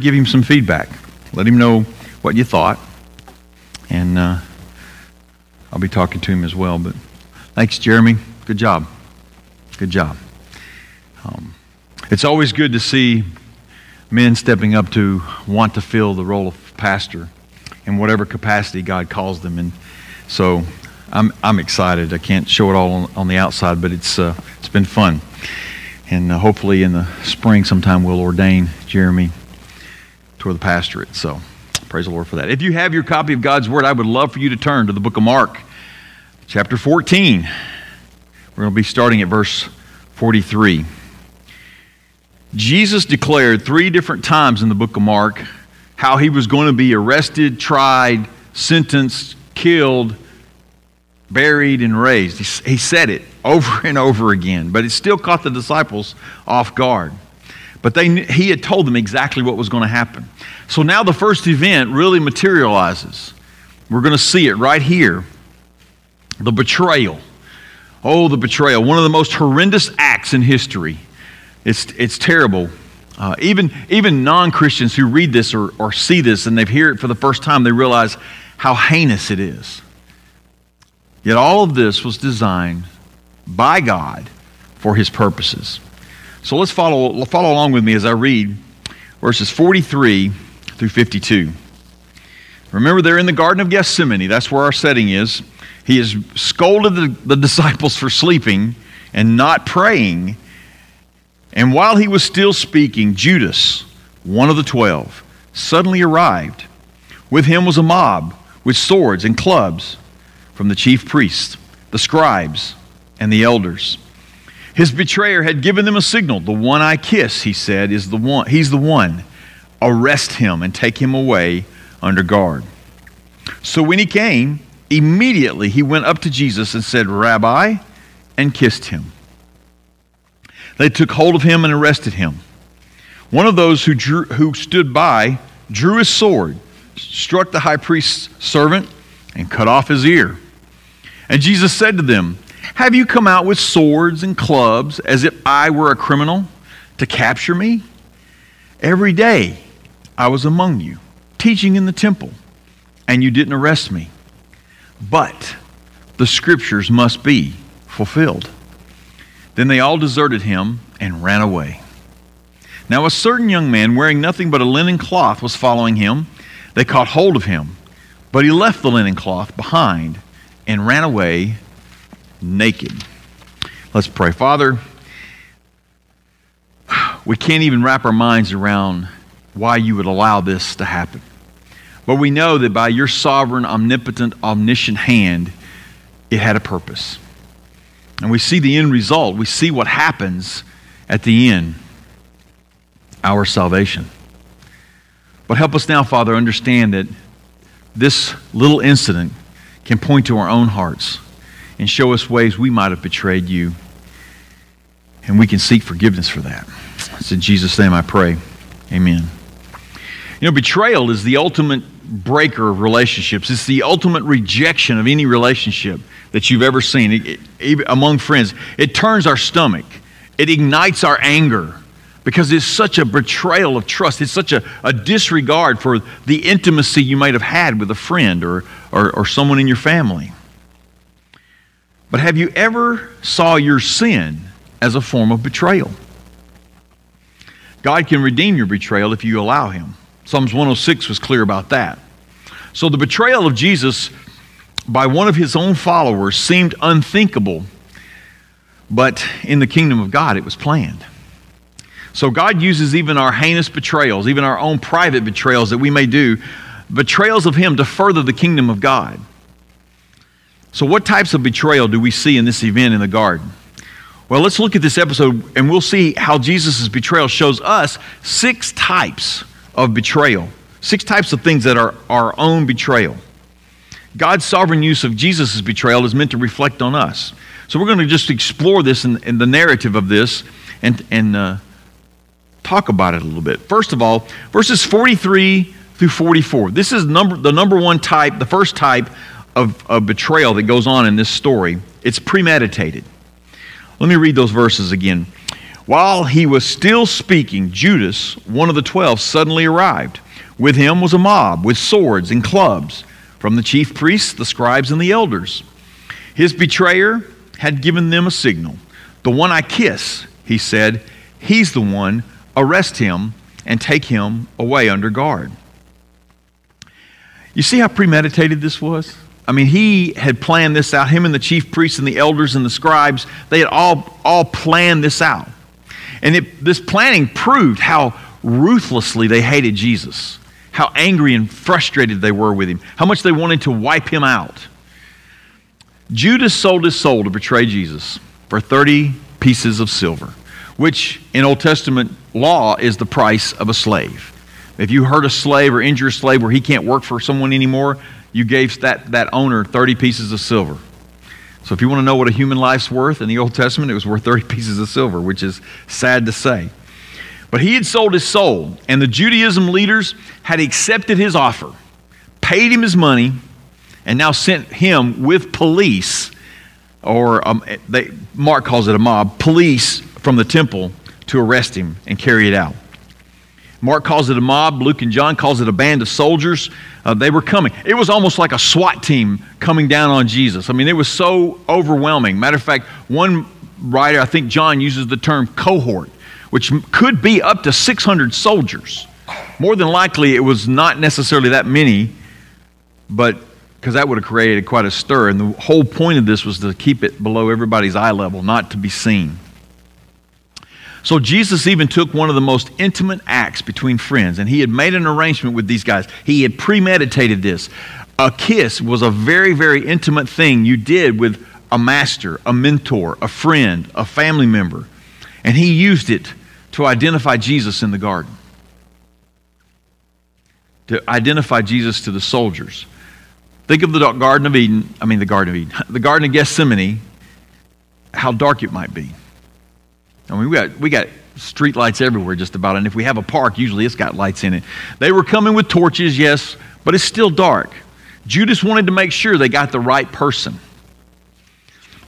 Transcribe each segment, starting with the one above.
give him some feedback. Let him know what you thought. And uh, I'll be talking to him as well. But thanks, Jeremy. Good job. Good job. Um, it's always good to see men stepping up to want to fill the role of pastor in whatever capacity God calls them. And so I'm, I'm excited. I can't show it all on, on the outside, but it's, uh, it's been fun. And uh, hopefully in the spring sometime we'll ordain Jeremy toward the pastorate. So praise the Lord for that. If you have your copy of God's Word, I would love for you to turn to the book of Mark, chapter 14. We're going to be starting at verse 43. Jesus declared three different times in the book of Mark how he was going to be arrested, tried, sentenced, killed, buried, and raised. He, he said it over and over again, but it still caught the disciples off guard. But they, he had told them exactly what was going to happen. So now the first event really materializes. We're going to see it right here the betrayal. Oh, the betrayal. One of the most horrendous acts in history. It's, it's terrible. Uh, even even non Christians who read this or, or see this and they hear it for the first time, they realize how heinous it is. Yet all of this was designed by God for his purposes. So let's follow, follow along with me as I read verses 43 through 52. Remember, they're in the Garden of Gethsemane. That's where our setting is. He has scolded the, the disciples for sleeping and not praying. And while he was still speaking, Judas, one of the twelve, suddenly arrived. With him was a mob with swords and clubs from the chief priests, the scribes, and the elders. His betrayer had given them a signal. The one I kiss, he said, is the one. He's the one. Arrest him and take him away under guard. So when he came, immediately he went up to Jesus and said, Rabbi, and kissed him. They took hold of him and arrested him. One of those who, drew, who stood by drew his sword, struck the high priest's servant, and cut off his ear. And Jesus said to them, have you come out with swords and clubs as if I were a criminal to capture me? Every day I was among you, teaching in the temple, and you didn't arrest me. But the scriptures must be fulfilled. Then they all deserted him and ran away. Now, a certain young man wearing nothing but a linen cloth was following him. They caught hold of him, but he left the linen cloth behind and ran away naked. Let's pray. Father, we can't even wrap our minds around why you would allow this to happen. But we know that by your sovereign, omnipotent, omniscient hand, it had a purpose. And we see the end result. We see what happens at the end our salvation. But help us now, Father, understand that this little incident can point to our own hearts and show us ways we might have betrayed you. And we can seek forgiveness for that. It's in Jesus' name I pray. Amen. You know, betrayal is the ultimate breaker of relationships. It's the ultimate rejection of any relationship that you've ever seen it, it, among friends. It turns our stomach, it ignites our anger because it's such a betrayal of trust. It's such a, a disregard for the intimacy you might have had with a friend or, or, or someone in your family. But have you ever saw your sin as a form of betrayal? God can redeem your betrayal if you allow him. Psalms 106 was clear about that. So the betrayal of Jesus by one of his own followers seemed unthinkable, but in the kingdom of God it was planned. So God uses even our heinous betrayals, even our own private betrayals that we may do, betrayals of him to further the kingdom of God. So, what types of betrayal do we see in this event in the garden? Well, let's look at this episode and we'll see how Jesus' betrayal shows us six types of betrayal, six types of things that are our own betrayal. God's sovereign use of Jesus' betrayal is meant to reflect on us. So, we're going to just explore this in, in the narrative of this and, and uh, talk about it a little bit. First of all, verses 43 through 44. This is number, the number one type, the first type of, of betrayal that goes on in this story. It's premeditated. Let me read those verses again. While he was still speaking, Judas, one of the twelve, suddenly arrived. With him was a mob with swords and clubs from the chief priests, the scribes, and the elders. His betrayer had given them a signal. The one I kiss, he said, he's the one. Arrest him and take him away under guard. You see how premeditated this was? I mean, he had planned this out. Him and the chief priests and the elders and the scribes, they had all, all planned this out. And it, this planning proved how ruthlessly they hated Jesus, how angry and frustrated they were with him, how much they wanted to wipe him out. Judas sold his soul to betray Jesus for 30 pieces of silver, which in Old Testament law is the price of a slave. If you hurt a slave or injure a slave where he can't work for someone anymore, you gave that, that owner 30 pieces of silver. So if you want to know what a human life's worth in the Old Testament, it was worth 30 pieces of silver, which is sad to say. But he had sold his soul, and the Judaism leaders had accepted his offer, paid him his money, and now sent him with police, or um, they, Mark calls it a mob, police from the temple to arrest him and carry it out. Mark calls it a mob. Luke and John calls it a band of soldiers. Uh, they were coming. It was almost like a SWAT team coming down on Jesus. I mean, it was so overwhelming. Matter of fact, one writer, I think John uses the term cohort, which could be up to 600 soldiers. More than likely, it was not necessarily that many, but because that would have created quite a stir. And the whole point of this was to keep it below everybody's eye level, not to be seen. So Jesus even took one of the most intimate acts between friends, and he had made an arrangement with these guys. He had premeditated this. A kiss was a very, very intimate thing you did with a master, a mentor, a friend, a family member. And he used it to identify Jesus in the garden, to identify Jesus to the soldiers. Think of the Garden of Eden, I mean, the Garden of Eden, the Garden of Gethsemane, how dark it might be. I mean, we got, we got street lights everywhere just about. And if we have a park, usually it's got lights in it. They were coming with torches, yes, but it's still dark. Judas wanted to make sure they got the right person.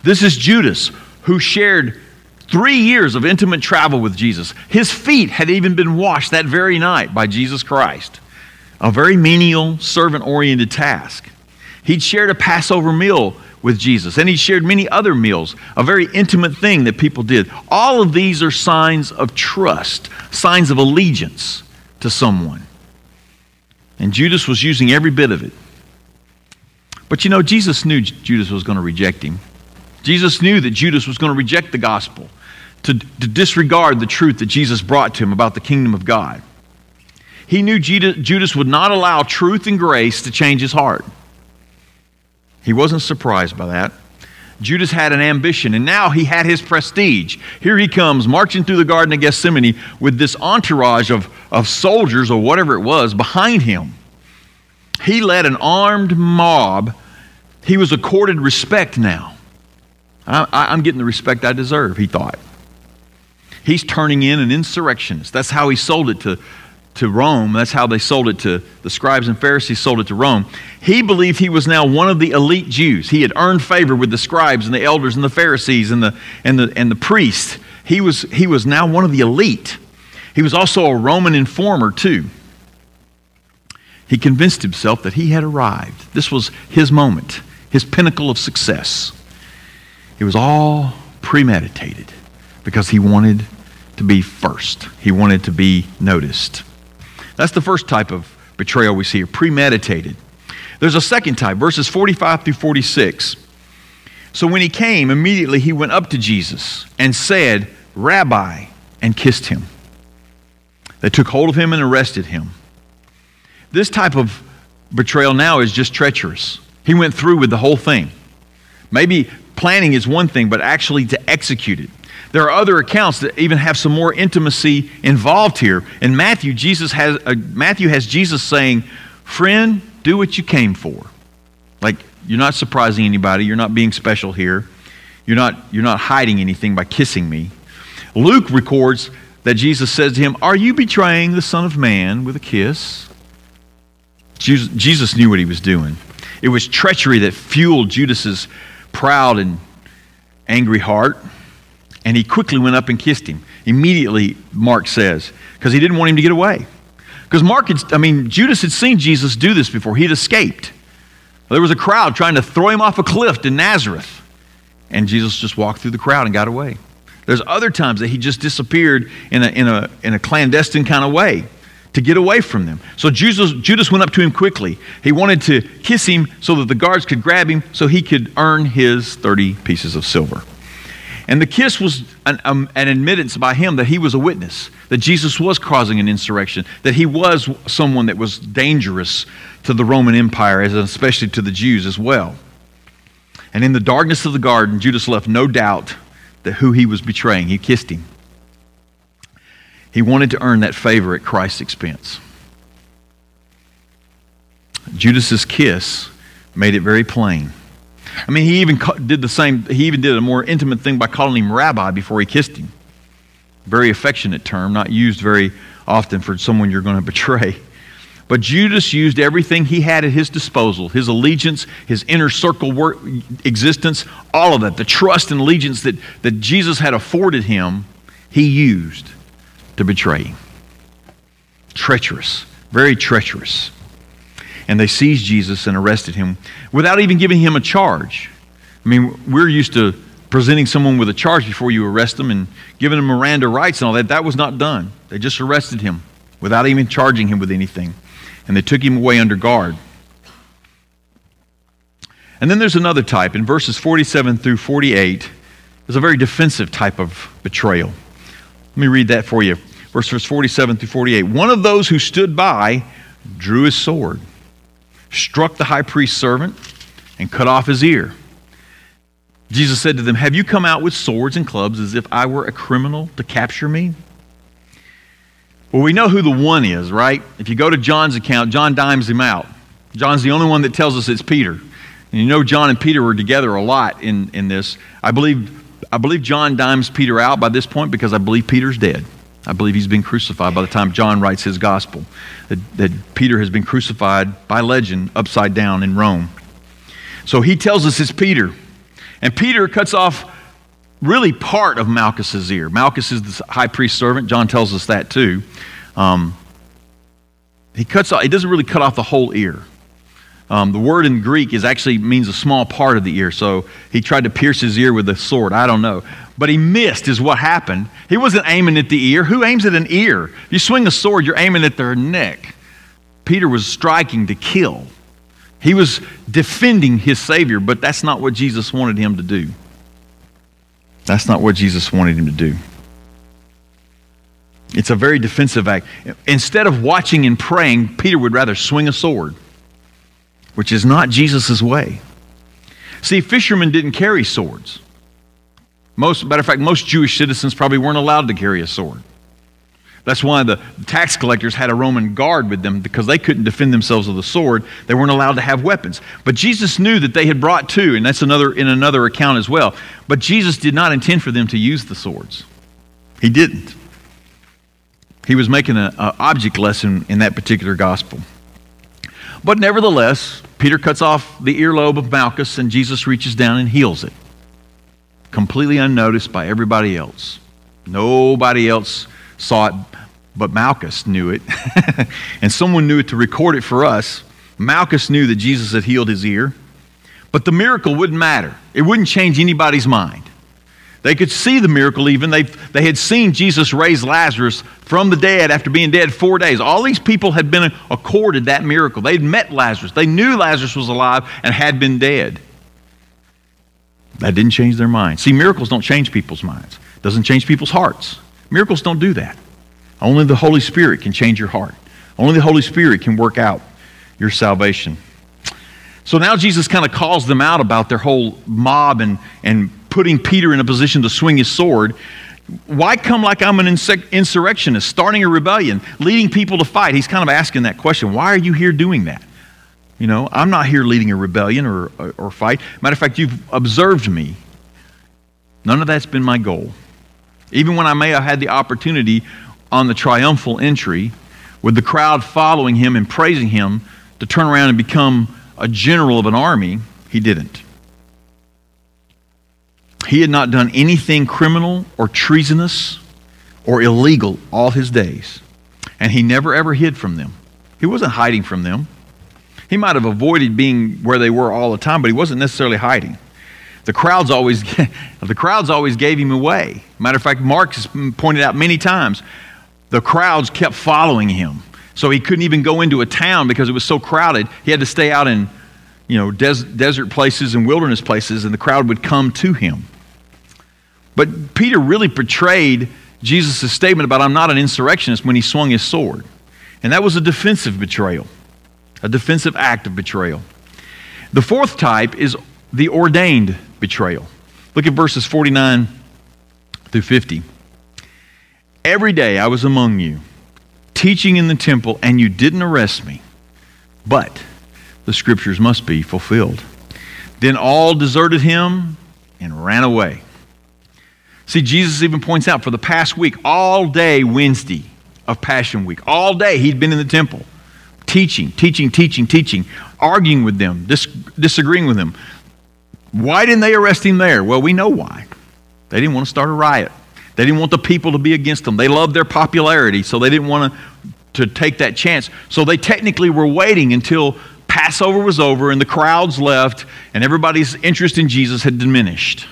This is Judas, who shared three years of intimate travel with Jesus. His feet had even been washed that very night by Jesus Christ. A very menial, servant oriented task. He'd shared a Passover meal with Jesus. And he shared many other meals, a very intimate thing that people did. All of these are signs of trust, signs of allegiance to someone. And Judas was using every bit of it. But you know, Jesus knew Judas was going to reject him. Jesus knew that Judas was going to reject the gospel, to, to disregard the truth that Jesus brought to him about the kingdom of God. He knew Judas would not allow truth and grace to change his heart. He wasn't surprised by that. Judas had an ambition, and now he had his prestige. Here he comes marching through the Garden of Gethsemane with this entourage of, of soldiers or whatever it was behind him. He led an armed mob. He was accorded respect now. I, I'm getting the respect I deserve, he thought. He's turning in an insurrectionist. That's how he sold it to, to Rome. That's how they sold it to the scribes and Pharisees sold it to Rome. He believed he was now one of the elite Jews. He had earned favor with the scribes and the elders and the Pharisees and the and the and the priests. He was he was now one of the elite. He was also a Roman informer too. He convinced himself that he had arrived. This was his moment, his pinnacle of success. It was all premeditated because he wanted to be first. He wanted to be noticed. That's the first type of betrayal we see here, premeditated. There's a second type, verses 45 through 46. So when he came, immediately he went up to Jesus and said, Rabbi, and kissed him. They took hold of him and arrested him. This type of betrayal now is just treacherous. He went through with the whole thing. Maybe planning is one thing, but actually to execute it. There are other accounts that even have some more intimacy involved here. In Matthew, Jesus has uh, Matthew has Jesus saying, "Friend, do what you came for." Like you're not surprising anybody. You're not being special here. You're not you're not hiding anything by kissing me. Luke records that Jesus says to him, "Are you betraying the Son of Man with a kiss?" Jesus knew what he was doing. It was treachery that fueled Judas's proud and angry heart and he quickly went up and kissed him. Immediately, Mark says, because he didn't want him to get away. Because Mark, had, I mean, Judas had seen Jesus do this before. He'd escaped. There was a crowd trying to throw him off a cliff in Nazareth. And Jesus just walked through the crowd and got away. There's other times that he just disappeared in a, in a, in a clandestine kind of way to get away from them. So Judas, Judas went up to him quickly. He wanted to kiss him so that the guards could grab him so he could earn his 30 pieces of silver. And the kiss was an, um, an, admittance by him that he was a witness, that Jesus was causing an insurrection, that he was someone that was dangerous to the Roman Empire, as especially to the Jews as well. And in the darkness of the garden, Judas left no doubt that who he was betraying. He kissed him. He wanted to earn that favor at Christ's expense. Judas's kiss made it very plain. I mean, he even did the same, he even did a more intimate thing by calling him rabbi before he kissed him. Very affectionate term, not used very often for someone you're going to betray. But Judas used everything he had at his disposal his allegiance, his inner circle work, existence, all of that, the trust and allegiance that, that Jesus had afforded him, he used to betray him. Treacherous, very treacherous. And they seized Jesus and arrested him without even giving him a charge. I mean, we're used to presenting someone with a charge before you arrest them and giving them Miranda rights and all that. That was not done. They just arrested him without even charging him with anything and they took him away under guard. And then there's another type. In verses 47 through 48, there's a very defensive type of betrayal. Let me read that for you. Verses 47 through 48. One of those who stood by drew his sword, struck the high priest's servant, and cut off his ear. Jesus said to them, Have you come out with swords and clubs as if I were a criminal to capture me? Well, we know who the one is, right? If you go to John's account, John dimes him out. John's the only one that tells us it's Peter. And you know John and Peter were together a lot in, in this. I believe, I believe John dimes Peter out by this point because I believe Peter's dead. I believe he's been crucified by the time John writes his gospel. That, that Peter has been crucified by legend upside down in Rome. So he tells us it's Peter. And Peter cuts off really part of Malchus's ear. Malchus is the high priest's servant. John tells us that too. Um, he cuts off, he doesn't really cut off the whole ear. Um, the word in Greek is actually means a small part of the ear. So he tried to pierce his ear with a sword. I don't know. But he missed, is what happened. He wasn't aiming at the ear. Who aims at an ear? You swing a sword, you're aiming at their neck. Peter was striking to kill. He was defending his Savior, but that's not what Jesus wanted him to do. That's not what Jesus wanted him to do. It's a very defensive act. Instead of watching and praying, Peter would rather swing a sword, which is not Jesus' way. See, fishermen didn't carry swords. Most, matter of fact, most Jewish citizens probably weren't allowed to carry a sword. That's why the tax collectors had a Roman guard with them because they couldn't defend themselves with a sword. They weren't allowed to have weapons. But Jesus knew that they had brought two, and that's another in another account as well. But Jesus did not intend for them to use the swords. He didn't. He was making an object lesson in that particular gospel. But nevertheless, Peter cuts off the earlobe of Malchus, and Jesus reaches down and heals it. Completely unnoticed by everybody else. Nobody else saw it, but Malchus knew it. and someone knew it to record it for us. Malchus knew that Jesus had healed his ear. But the miracle wouldn't matter, it wouldn't change anybody's mind. They could see the miracle even. They, they had seen Jesus raise Lazarus from the dead after being dead four days. All these people had been accorded that miracle. They'd met Lazarus. They knew Lazarus was alive and had been dead. That didn't change their minds. See, miracles don't change people's minds. Doesn't change people's hearts. Miracles don't do that. Only the Holy Spirit can change your heart. Only the Holy Spirit can work out your salvation. So now Jesus kind of calls them out about their whole mob and, and putting Peter in a position to swing his sword. Why come like I'm an insurrectionist, starting a rebellion, leading people to fight? He's kind of asking that question. Why are you here doing that? You know, I'm not here leading a rebellion or, or, or fight. Matter of fact, you've observed me. None of that's been my goal. Even when I may have had the opportunity on the triumphal entry, with the crowd following him and praising him, to turn around and become a general of an army, he didn't. He had not done anything criminal or treasonous or illegal all his days. And he never ever hid from them. He wasn't hiding from them. He might have avoided being where they were all the time, but he wasn't necessarily hiding. The crowds always, the crowds always gave him away. Matter of fact, Mark has pointed out many times, the crowds kept following him. So he couldn't even go into a town because it was so crowded. He had to stay out in, you know, des- desert places and wilderness places, and the crowd would come to him. But Peter really portrayed Jesus' statement about, I'm not an insurrectionist, when he swung his sword. And that was a defensive betrayal, a defensive act of betrayal. The fourth type is the ordained betrayal. Look at verses 49 through 50. Every day I was among you, teaching in the temple, and you didn't arrest me. But the scriptures must be fulfilled. Then all deserted him and ran away. See, Jesus even points out for the past week, all day Wednesday of Passion Week, all day he'd been in the temple, teaching, teaching, teaching, teaching, arguing with them, dis- disagreeing with them. Why didn't they arrest him there? Well, we know why. They didn't want to start a riot. They didn't want the people to be against them. They loved their popularity, so they didn't want to, to take that chance. So they technically were waiting until Passover was over and the crowds left and everybody's interest in Jesus had diminished.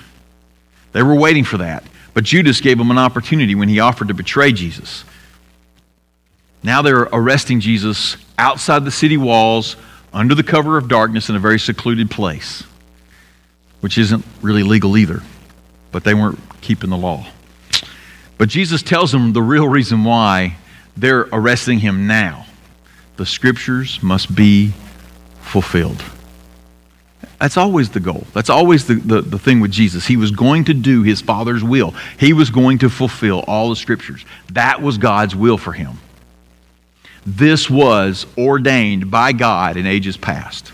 They were waiting for that. But Judas gave them an opportunity when he offered to betray Jesus. Now they're arresting Jesus outside the city walls, under the cover of darkness, in a very secluded place, which isn't really legal either. But they weren't keeping the law. But Jesus tells them the real reason why they're arresting him now. The scriptures must be fulfilled. That's always the goal. That's always the, the, the, thing with Jesus. He was going to do his Father's will, he was going to fulfill all the scriptures. That was God's will for him. This was ordained by God in ages past.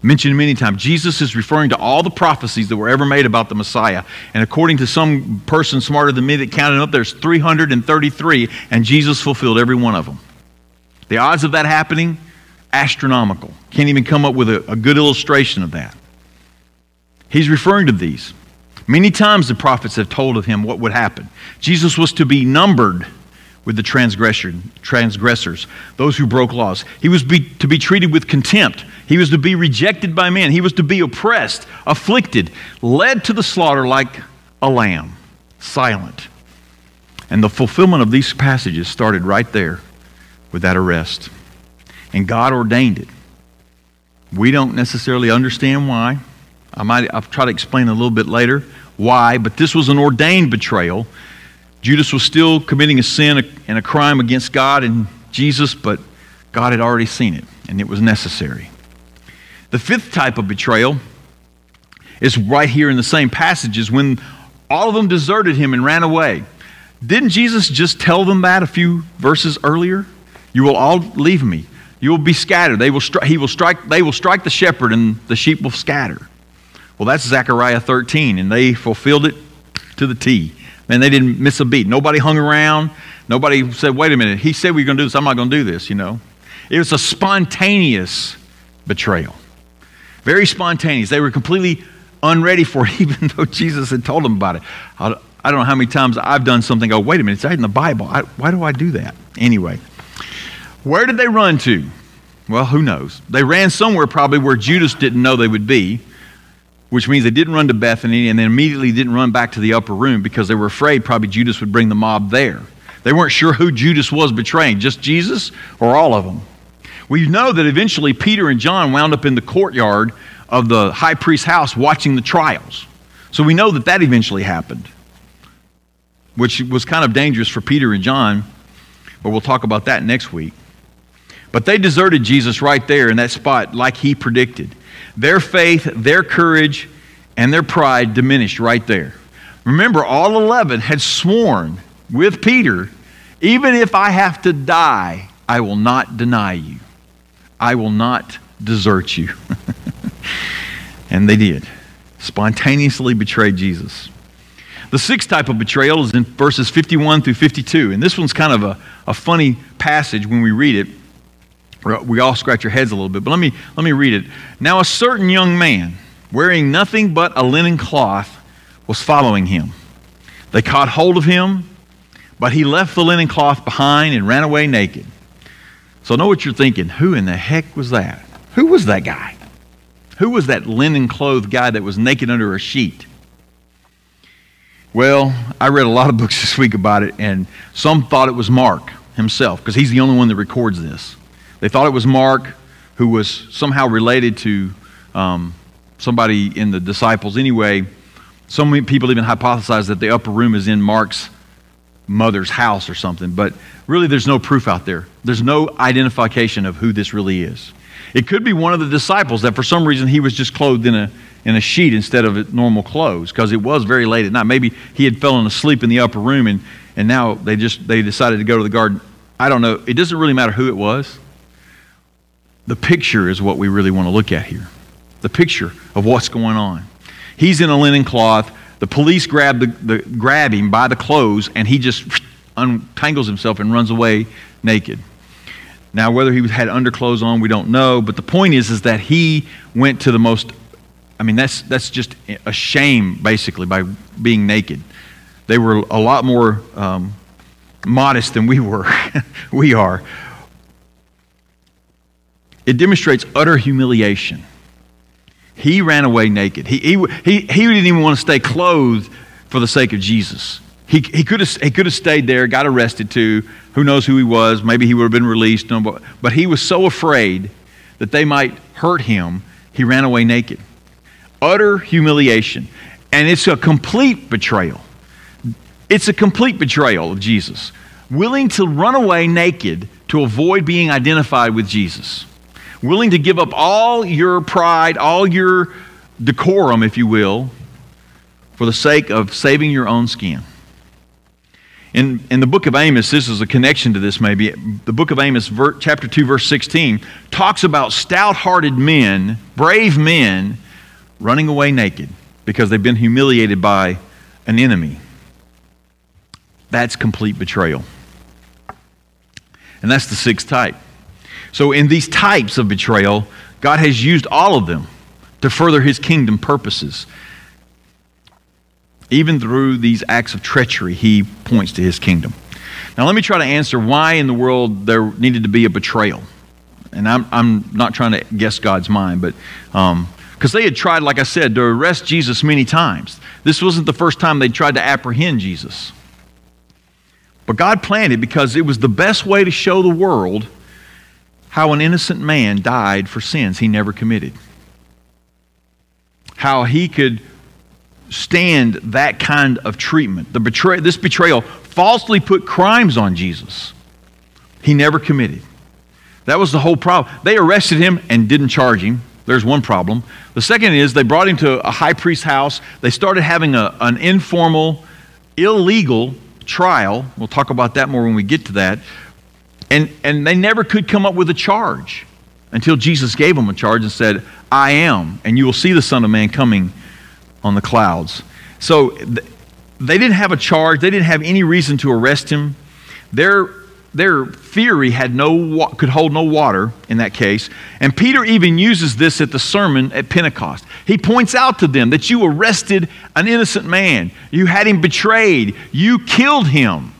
Mentioned many times, Jesus is referring to all the prophecies that were ever made about the Messiah. And according to some person smarter than me that counted them up, there's 333, and Jesus fulfilled every one of them. The odds of that happening, astronomical. Can't even come up with a, a good illustration of that. He's referring to these. Many times the prophets have told of him what would happen. Jesus was to be numbered with the transgressors, those who broke laws. He was be, to be treated with contempt. He was to be rejected by men. He was to be oppressed, afflicted, led to the slaughter like a lamb, silent. And the fulfillment of these passages started right there with that arrest. And God ordained it. We don't necessarily understand why. I might I'll try to explain a little bit later why, but this was an ordained betrayal. Judas was still committing a sin and a crime against God and Jesus, but God had already seen it, and it was necessary. The fifth type of betrayal is right here in the same passages when all of them deserted him and ran away. Didn't Jesus just tell them that a few verses earlier? You will all leave me. You will be scattered. They will stri- he will strike, they will strike the shepherd, and the sheep will scatter. Well, that's Zechariah 13, and they fulfilled it to the T. Man, they didn't miss a beat. Nobody hung around. Nobody said, wait a minute, he said we are going to do this. I'm not going to do this, you know. It was a spontaneous betrayal. Very spontaneous. They were completely unready for it, even though Jesus had told them about it. I, I don't know how many times I've done something, go, wait a minute, it's right in the Bible. I, why do I do that? Anyway, where did they run to? Well, who knows? They ran somewhere probably where Judas didn't know they would be which means they didn't run to Bethany and then immediately didn't run back to the upper room because they were afraid probably Judas would bring the mob there. They weren't sure who Judas was betraying, just Jesus or all of them. We know that eventually Peter and John wound up in the courtyard of the high priest's house watching the trials. So we know that that eventually happened, which was kind of dangerous for Peter and John, but we'll talk about that next week. But they deserted Jesus right there in that spot, like he predicted. Their faith, their courage, and their pride diminished right there. Remember, all 11 had sworn with Peter, even if I have to die, I will not deny you. I will not desert you. and they did. Spontaneously betrayed Jesus. The sixth type of betrayal is in verses 51 through 52. And this one's kind of a, a funny passage when we read it we all scratch our heads a little bit, but let me, let me read it. Now, a certain young man, wearing nothing but a linen cloth, was following him. They caught hold of him, But he left the linen cloth behind and ran away naked. So, know what you're thinking. Who in the heck was that? Who was that guy? Who was that linen clothed guy that was naked under a sheet? Well, I read a lot of books this week about it, and some thought it was Mark himself, because he's the only one that records this. They thought it was Mark, who was somehow related to um, somebody in the disciples. Anyway, some people even hypothesize that the upper room is in Mark's mother's house or something, but really there's no proof out there. There's no identification of who this really is. It could be one of the disciples that for some reason he was just clothed in a, in a sheet instead of normal clothes because it was very late at night. Maybe he had fallen asleep in the upper room and, and now they just they decided to go to the garden. I don't know. It doesn't really matter who it was. The picture is what we really want to look at here. The picture of what's going on. He's in a linen cloth. The police grab, the, the, grab him by the clothes, and he just untangles himself and runs away naked. Now, whether he had underclothes on, we don't know. But the point is, is that he went to the most. I mean, that's that's just a shame, basically, by being naked. They were a lot more um, modest than we were. we are. It demonstrates utter humiliation. He ran away naked. He, he, he, he didn't even want to stay clothed for the sake of Jesus. He, he, could have, he could have stayed there, got arrested too. Who knows who he was? Maybe he would have been released. But he was so afraid that they might hurt him, he ran away naked. Utter humiliation. And it's a complete betrayal. It's a complete betrayal of Jesus. Willing to run away naked to avoid being identified with Jesus willing to give up all your pride, all your decorum, if you will, for the sake of saving your own skin. In, in the book of Amos, this is a connection to this maybe. The book of Amos, ver, chapter 2, verse 16, talks about stout hearted men, brave men, running away naked because they've been humiliated by an enemy. That's complete betrayal. And that's the sixth type. So, in these types of betrayal, God has used all of them to further his kingdom purposes. Even through these acts of treachery, he points to his kingdom. Now, let me try to answer why in the world there needed to be a betrayal. And I'm, I'm not trying to guess God's mind, but because um, they had tried, like I said, to arrest Jesus many times. This wasn't the first time they tried to apprehend Jesus. But God planned it because it was the best way to show the world how an innocent man died for sins he never committed. How he could stand that kind of treatment. The betray- this betrayal falsely put crimes on Jesus he never committed. That was the whole problem. They arrested him and didn't charge him. There's one problem. The second is they brought him to a high priest's house. They started having a, an informal, illegal trial. We'll talk about that more when we get to that. And, and they never could come up with a charge until Jesus gave them a charge and said, I am, and you will see the Son of Man coming on the clouds. So th- they didn't have a charge, they didn't have any reason to arrest him. Their, their theory had no, could hold no water in that case. And Peter even uses this at the sermon at Pentecost. He points out to them that you arrested an innocent man, you had him betrayed, you killed him.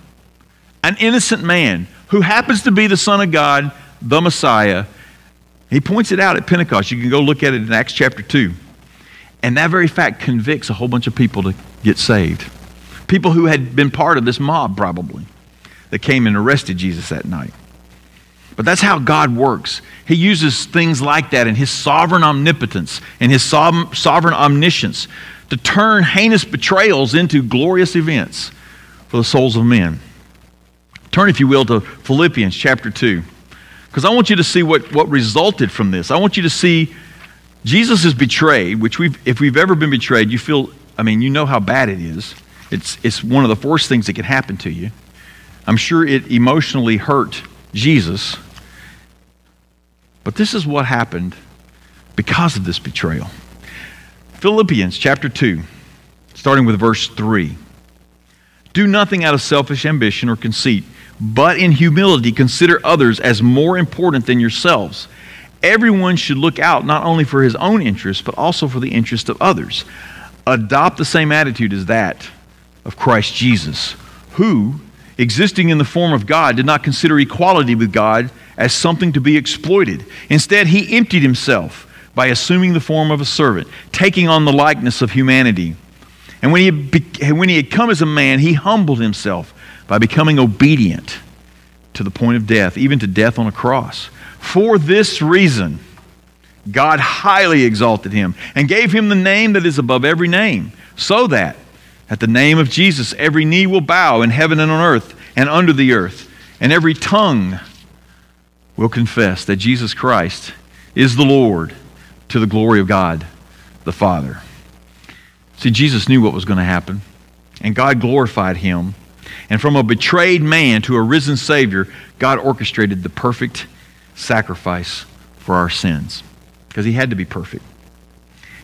An innocent man who happens to be the Son of God, the Messiah. He points it out at Pentecost. You can go look at it in Acts chapter 2. And that very fact convicts a whole bunch of people to get saved. People who had been part of this mob, probably, that came and arrested Jesus that night. But that's how God works. He uses things like that in His sovereign omnipotence and His sovereign omniscience to turn heinous betrayals into glorious events for the souls of men. Turn, if you will, to Philippians chapter 2. Because I want you to see what, what resulted from this. I want you to see Jesus is betrayed, which we've, if we've ever been betrayed, you feel, I mean, you know how bad it is. It's, it's one of the worst things that can happen to you. I'm sure it emotionally hurt Jesus. But this is what happened because of this betrayal. Philippians chapter 2, starting with verse 3. Do nothing out of selfish ambition or conceit but in humility consider others as more important than yourselves. Everyone should look out not only for his own interest, but also for the interest of others. Adopt the same attitude as that of Christ Jesus, who, existing in the form of God, did not consider equality with God as something to be exploited. Instead, he emptied himself by assuming the form of a servant, taking on the likeness of humanity. And when he, when he had come as a man, he humbled himself by becoming obedient to the point of death, even to death on a cross. For this reason, God highly exalted him and gave him the name that is above every name, so that at the name of Jesus every knee will bow in heaven and on earth and under the earth, and every tongue will confess that Jesus Christ is the Lord to the glory of God the Father. See, Jesus knew what was going to happen, and God glorified him. And from a betrayed man to a risen Savior, God orchestrated the perfect sacrifice for our sins because he had to be perfect.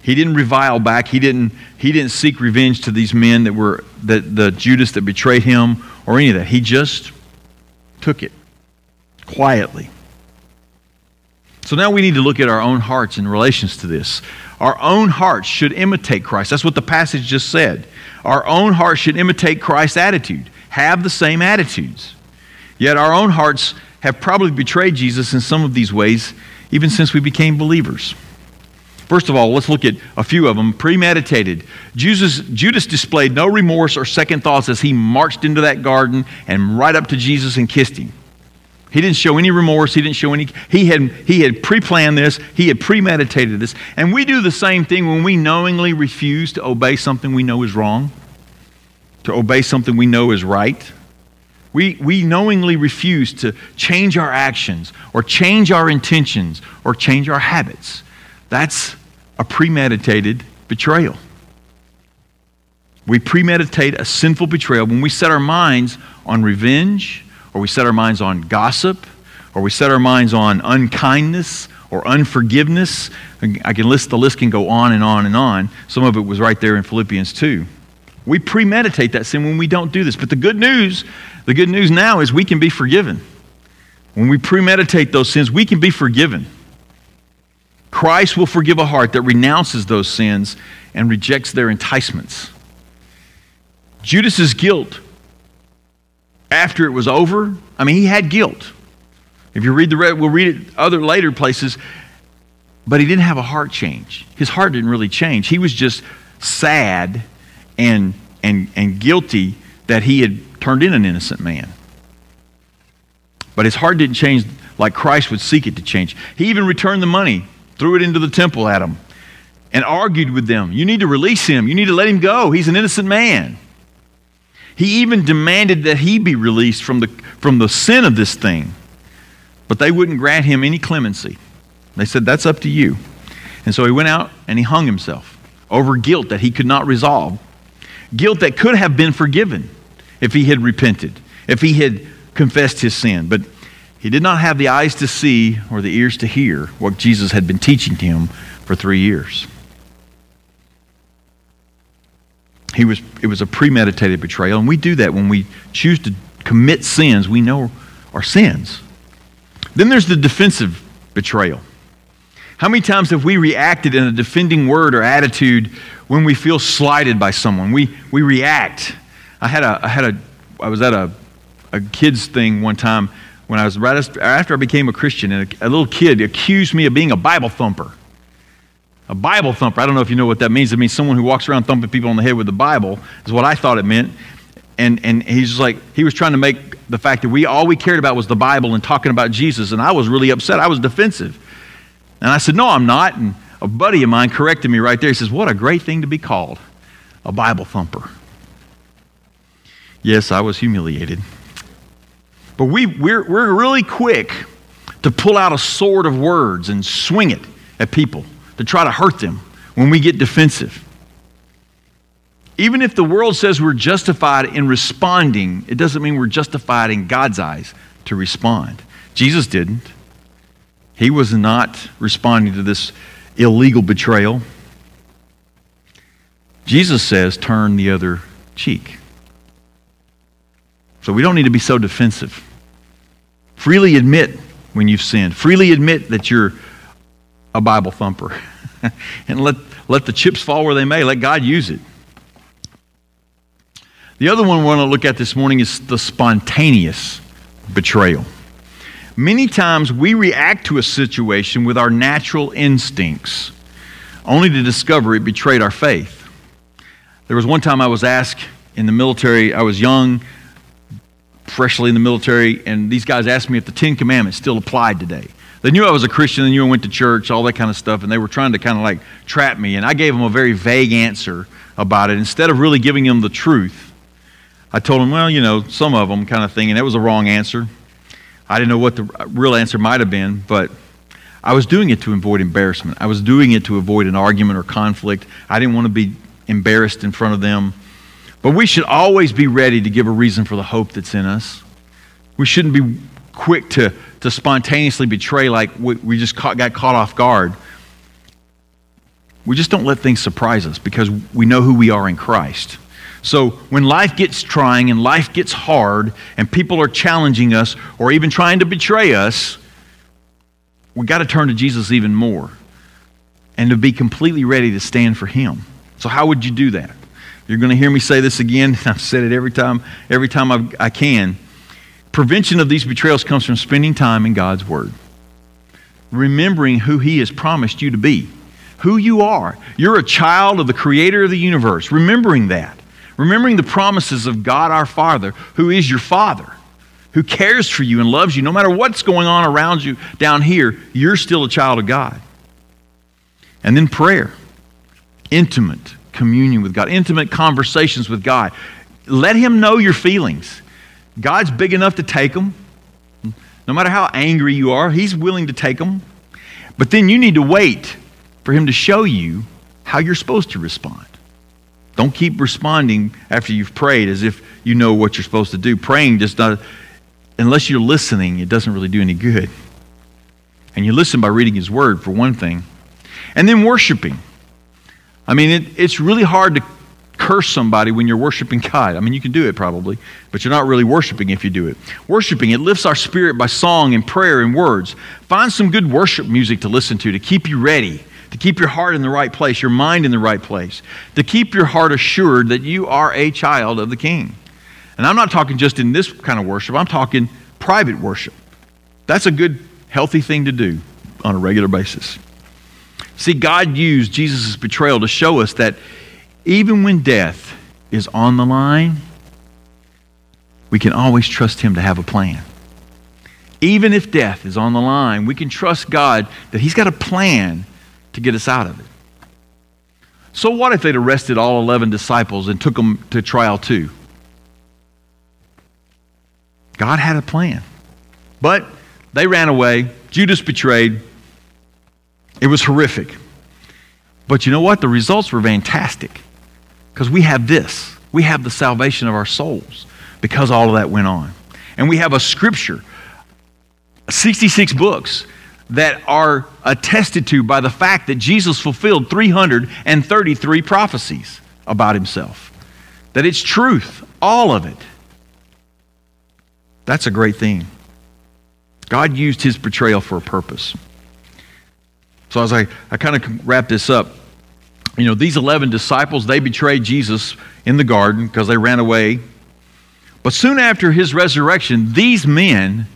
He didn't revile back. He didn't, he didn't seek revenge to these men that were that the Judas that betrayed him or any of that. He just took it quietly. So now we need to look at our own hearts in relations to this. Our own hearts should imitate Christ. That's what the passage just said. Our own hearts should imitate Christ's attitude, have the same attitudes. Yet our own hearts have probably betrayed Jesus in some of these ways, even since we became believers. First of all, let's look at a few of them. Premeditated. Judas, Judas displayed no remorse or second thoughts as he marched into that garden and right up to Jesus and kissed him. He didn't show any remorse. He didn't show any. He had, he had pre planned this. He had premeditated this. And we do the same thing when we knowingly refuse to obey something we know is wrong, to obey something we know is right. We, we knowingly refuse to change our actions or change our intentions or change our habits. That's a premeditated betrayal. We premeditate a sinful betrayal when we set our minds on revenge, or we set our minds on gossip, or we set our minds on unkindness or unforgiveness. I can list the list can go on and on and on. Some of it was right there in Philippians 2. We premeditate that sin when we don't do this. But the good news, the good news now is we can be forgiven. When we premeditate those sins, we can be forgiven. Christ will forgive a heart that renounces those sins and rejects their enticements. Judas's guilt after it was over, I mean, he had guilt. If you read the, we'll read it other later places, but he didn't have a heart change. His heart didn't really change. He was just sad and, and, and guilty that he had turned in an innocent man. But his heart didn't change like Christ would seek it to change. He even returned the money threw it into the temple at them, and argued with them. You need to release him. You need to let him go. He's an innocent man. He even demanded that he be released from the, from the sin of this thing. But they wouldn't grant him any clemency. They said, That's up to you. And so he went out and he hung himself over guilt that he could not resolve. Guilt that could have been forgiven if he had repented, if he had confessed his sin. But he did not have the eyes to see or the ears to hear what Jesus had been teaching him for three years. He was, it was a premeditated betrayal, and we do that when we choose to commit sins we know are sins. Then there's the defensive betrayal. How many times have we reacted in a defending word or attitude when we feel slighted by someone? We, we react. I had a, I had a, I was at a, a kids thing one time when I was right after I became a Christian, and a, a little kid accused me of being a Bible thumper. A Bible thumper. I don't know if you know what that means. It means someone who walks around thumping people on the head with the Bible, is what I thought it meant. And, and he's like, he was trying to make the fact that we all we cared about was the Bible and talking about Jesus. And I was really upset. I was defensive. And I said, No, I'm not. And a buddy of mine corrected me right there. He says, What a great thing to be called a Bible thumper. Yes, I was humiliated. But we, we're, we're really quick to pull out a sword of words and swing it at people to try to hurt them when we get defensive. Even if the world says we're justified in responding, it doesn't mean we're justified in God's eyes to respond. Jesus didn't. He was not responding to this illegal betrayal. Jesus says, turn the other cheek. So we don't need to be so defensive. Freely admit when you've sinned. Freely admit that you're a Bible thumper. and let, let the chips fall where they may. Let God use it. The other one we want to look at this morning is the spontaneous betrayal. Many times we react to a situation with our natural instincts, only to discover it betrayed our faith. There was one time I was asked in the military, I was young, freshly in the military, and these guys asked me if the Ten Commandments still applied today. They knew I was a Christian, they knew I went to church, all that kind of stuff, and they were trying to kind of like trap me. And I gave them a very vague answer about it. Instead of really giving them the truth, I told them, well, you know, some of them kind of thing, and that was a wrong answer. I didn't know what the real answer might have been, but I was doing it to avoid embarrassment. I was doing it to avoid an argument or conflict. I didn't want to be embarrassed in front of them. But we should always be ready to give a reason for the hope that's in us. We shouldn't be quick to, to spontaneously betray like we, we just caught, got caught off guard. We just don't let things surprise us because we know who we are in Christ. So when life gets trying and life gets hard and people are challenging us or even trying to betray us, we got to turn to Jesus even more and to be completely ready to stand for him. So how would you do that? You're going to hear me say this again. I've said it every time every time I've, I can. Prevention of these betrayals comes from spending time in God's word. Remembering who he has promised you to be. Who you are. You're a child of the creator of the universe. Remembering that Remembering the promises of God our Father, who is your Father, who cares for you and loves you. No matter what's going on around you down here, you're still a child of God. And then prayer, intimate communion with God, intimate conversations with God. Let Him know your feelings. God's big enough to take them. No matter how angry you are, He's willing to take them. But then you need to wait for Him to show you how you're supposed to respond. Don't keep responding after you've prayed as if you know what you're supposed to do. Praying just not, unless you're listening, it doesn't really do any good. And you listen by reading His Word, for one thing. And then worshiping. I mean, it, it's really hard to curse somebody when you're worshiping God. I mean, you can do it probably, but you're not really worshiping if you do it. Worshiping, it lifts our spirit by song and prayer and words. Find some good worship music to listen to to keep you ready to keep your heart in the right place, your mind in the right place, to keep your heart assured that you are a child of the King. And I'm not talking just in this kind of worship, I'm talking private worship. That's a good, healthy thing to do on a regular basis. See, God used Jesus' betrayal to show us that even when death is on the line, we can always trust Him to have a plan. Even if death is on the line, we can trust God that He's got a plan to get us out of it. So, what if they'd arrested all 11 disciples and took them to trial too? God had a plan. But they ran away. Judas betrayed. It was horrific. But you know what? The results were fantastic because we have this. We have the salvation of our souls because all of that went on. And we have a scripture, 66 books that are attested to by the fact that Jesus fulfilled 333 prophecies about himself. That it's truth, all of it. That's a great thing. God used his betrayal for a purpose. So as I, I kind of wrap this up, you know, these 11 disciples, they betrayed Jesus in the garden because they ran away. But soon after his resurrection, these men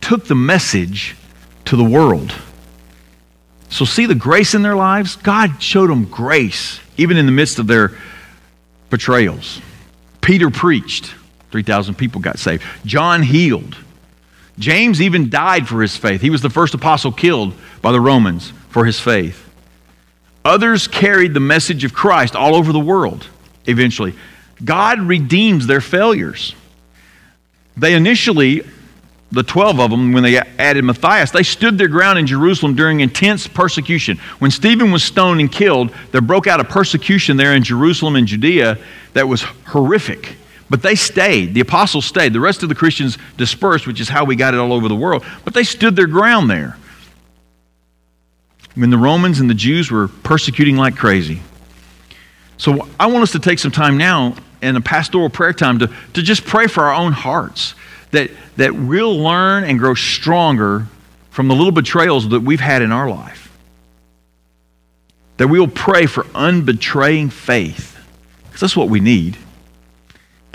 took the message to the world. So, see the grace in their lives? God showed them grace, even in the midst of their betrayals. Peter preached, 3,000 people got saved. John healed. James even died for his faith. He was the first apostle killed by the Romans for his faith. Others carried the message of Christ all over the world eventually. God redeems their failures. They initially the 12 of them, when they added Matthias, they stood their ground in Jerusalem during intense persecution. When Stephen was stoned and killed, there broke out a persecution there in Jerusalem and Judea that was horrific. But they stayed. The apostles stayed. The rest of the Christians dispersed, which is how we got it all over the world. But they stood their ground there. When the Romans and the Jews were persecuting like crazy. So I want us to take some time now in a pastoral prayer time to, to just pray for our own hearts that, that we'll learn and grow stronger from the little betrayals that we've had in our life. That we'll pray for unbetraying faith, because that's what we need.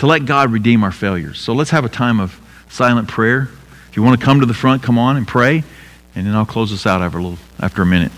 to let God redeem our failures. So let's have a time of silent prayer. If you want to come to the front, come on and pray, and then I'll close this out after a little after a minute.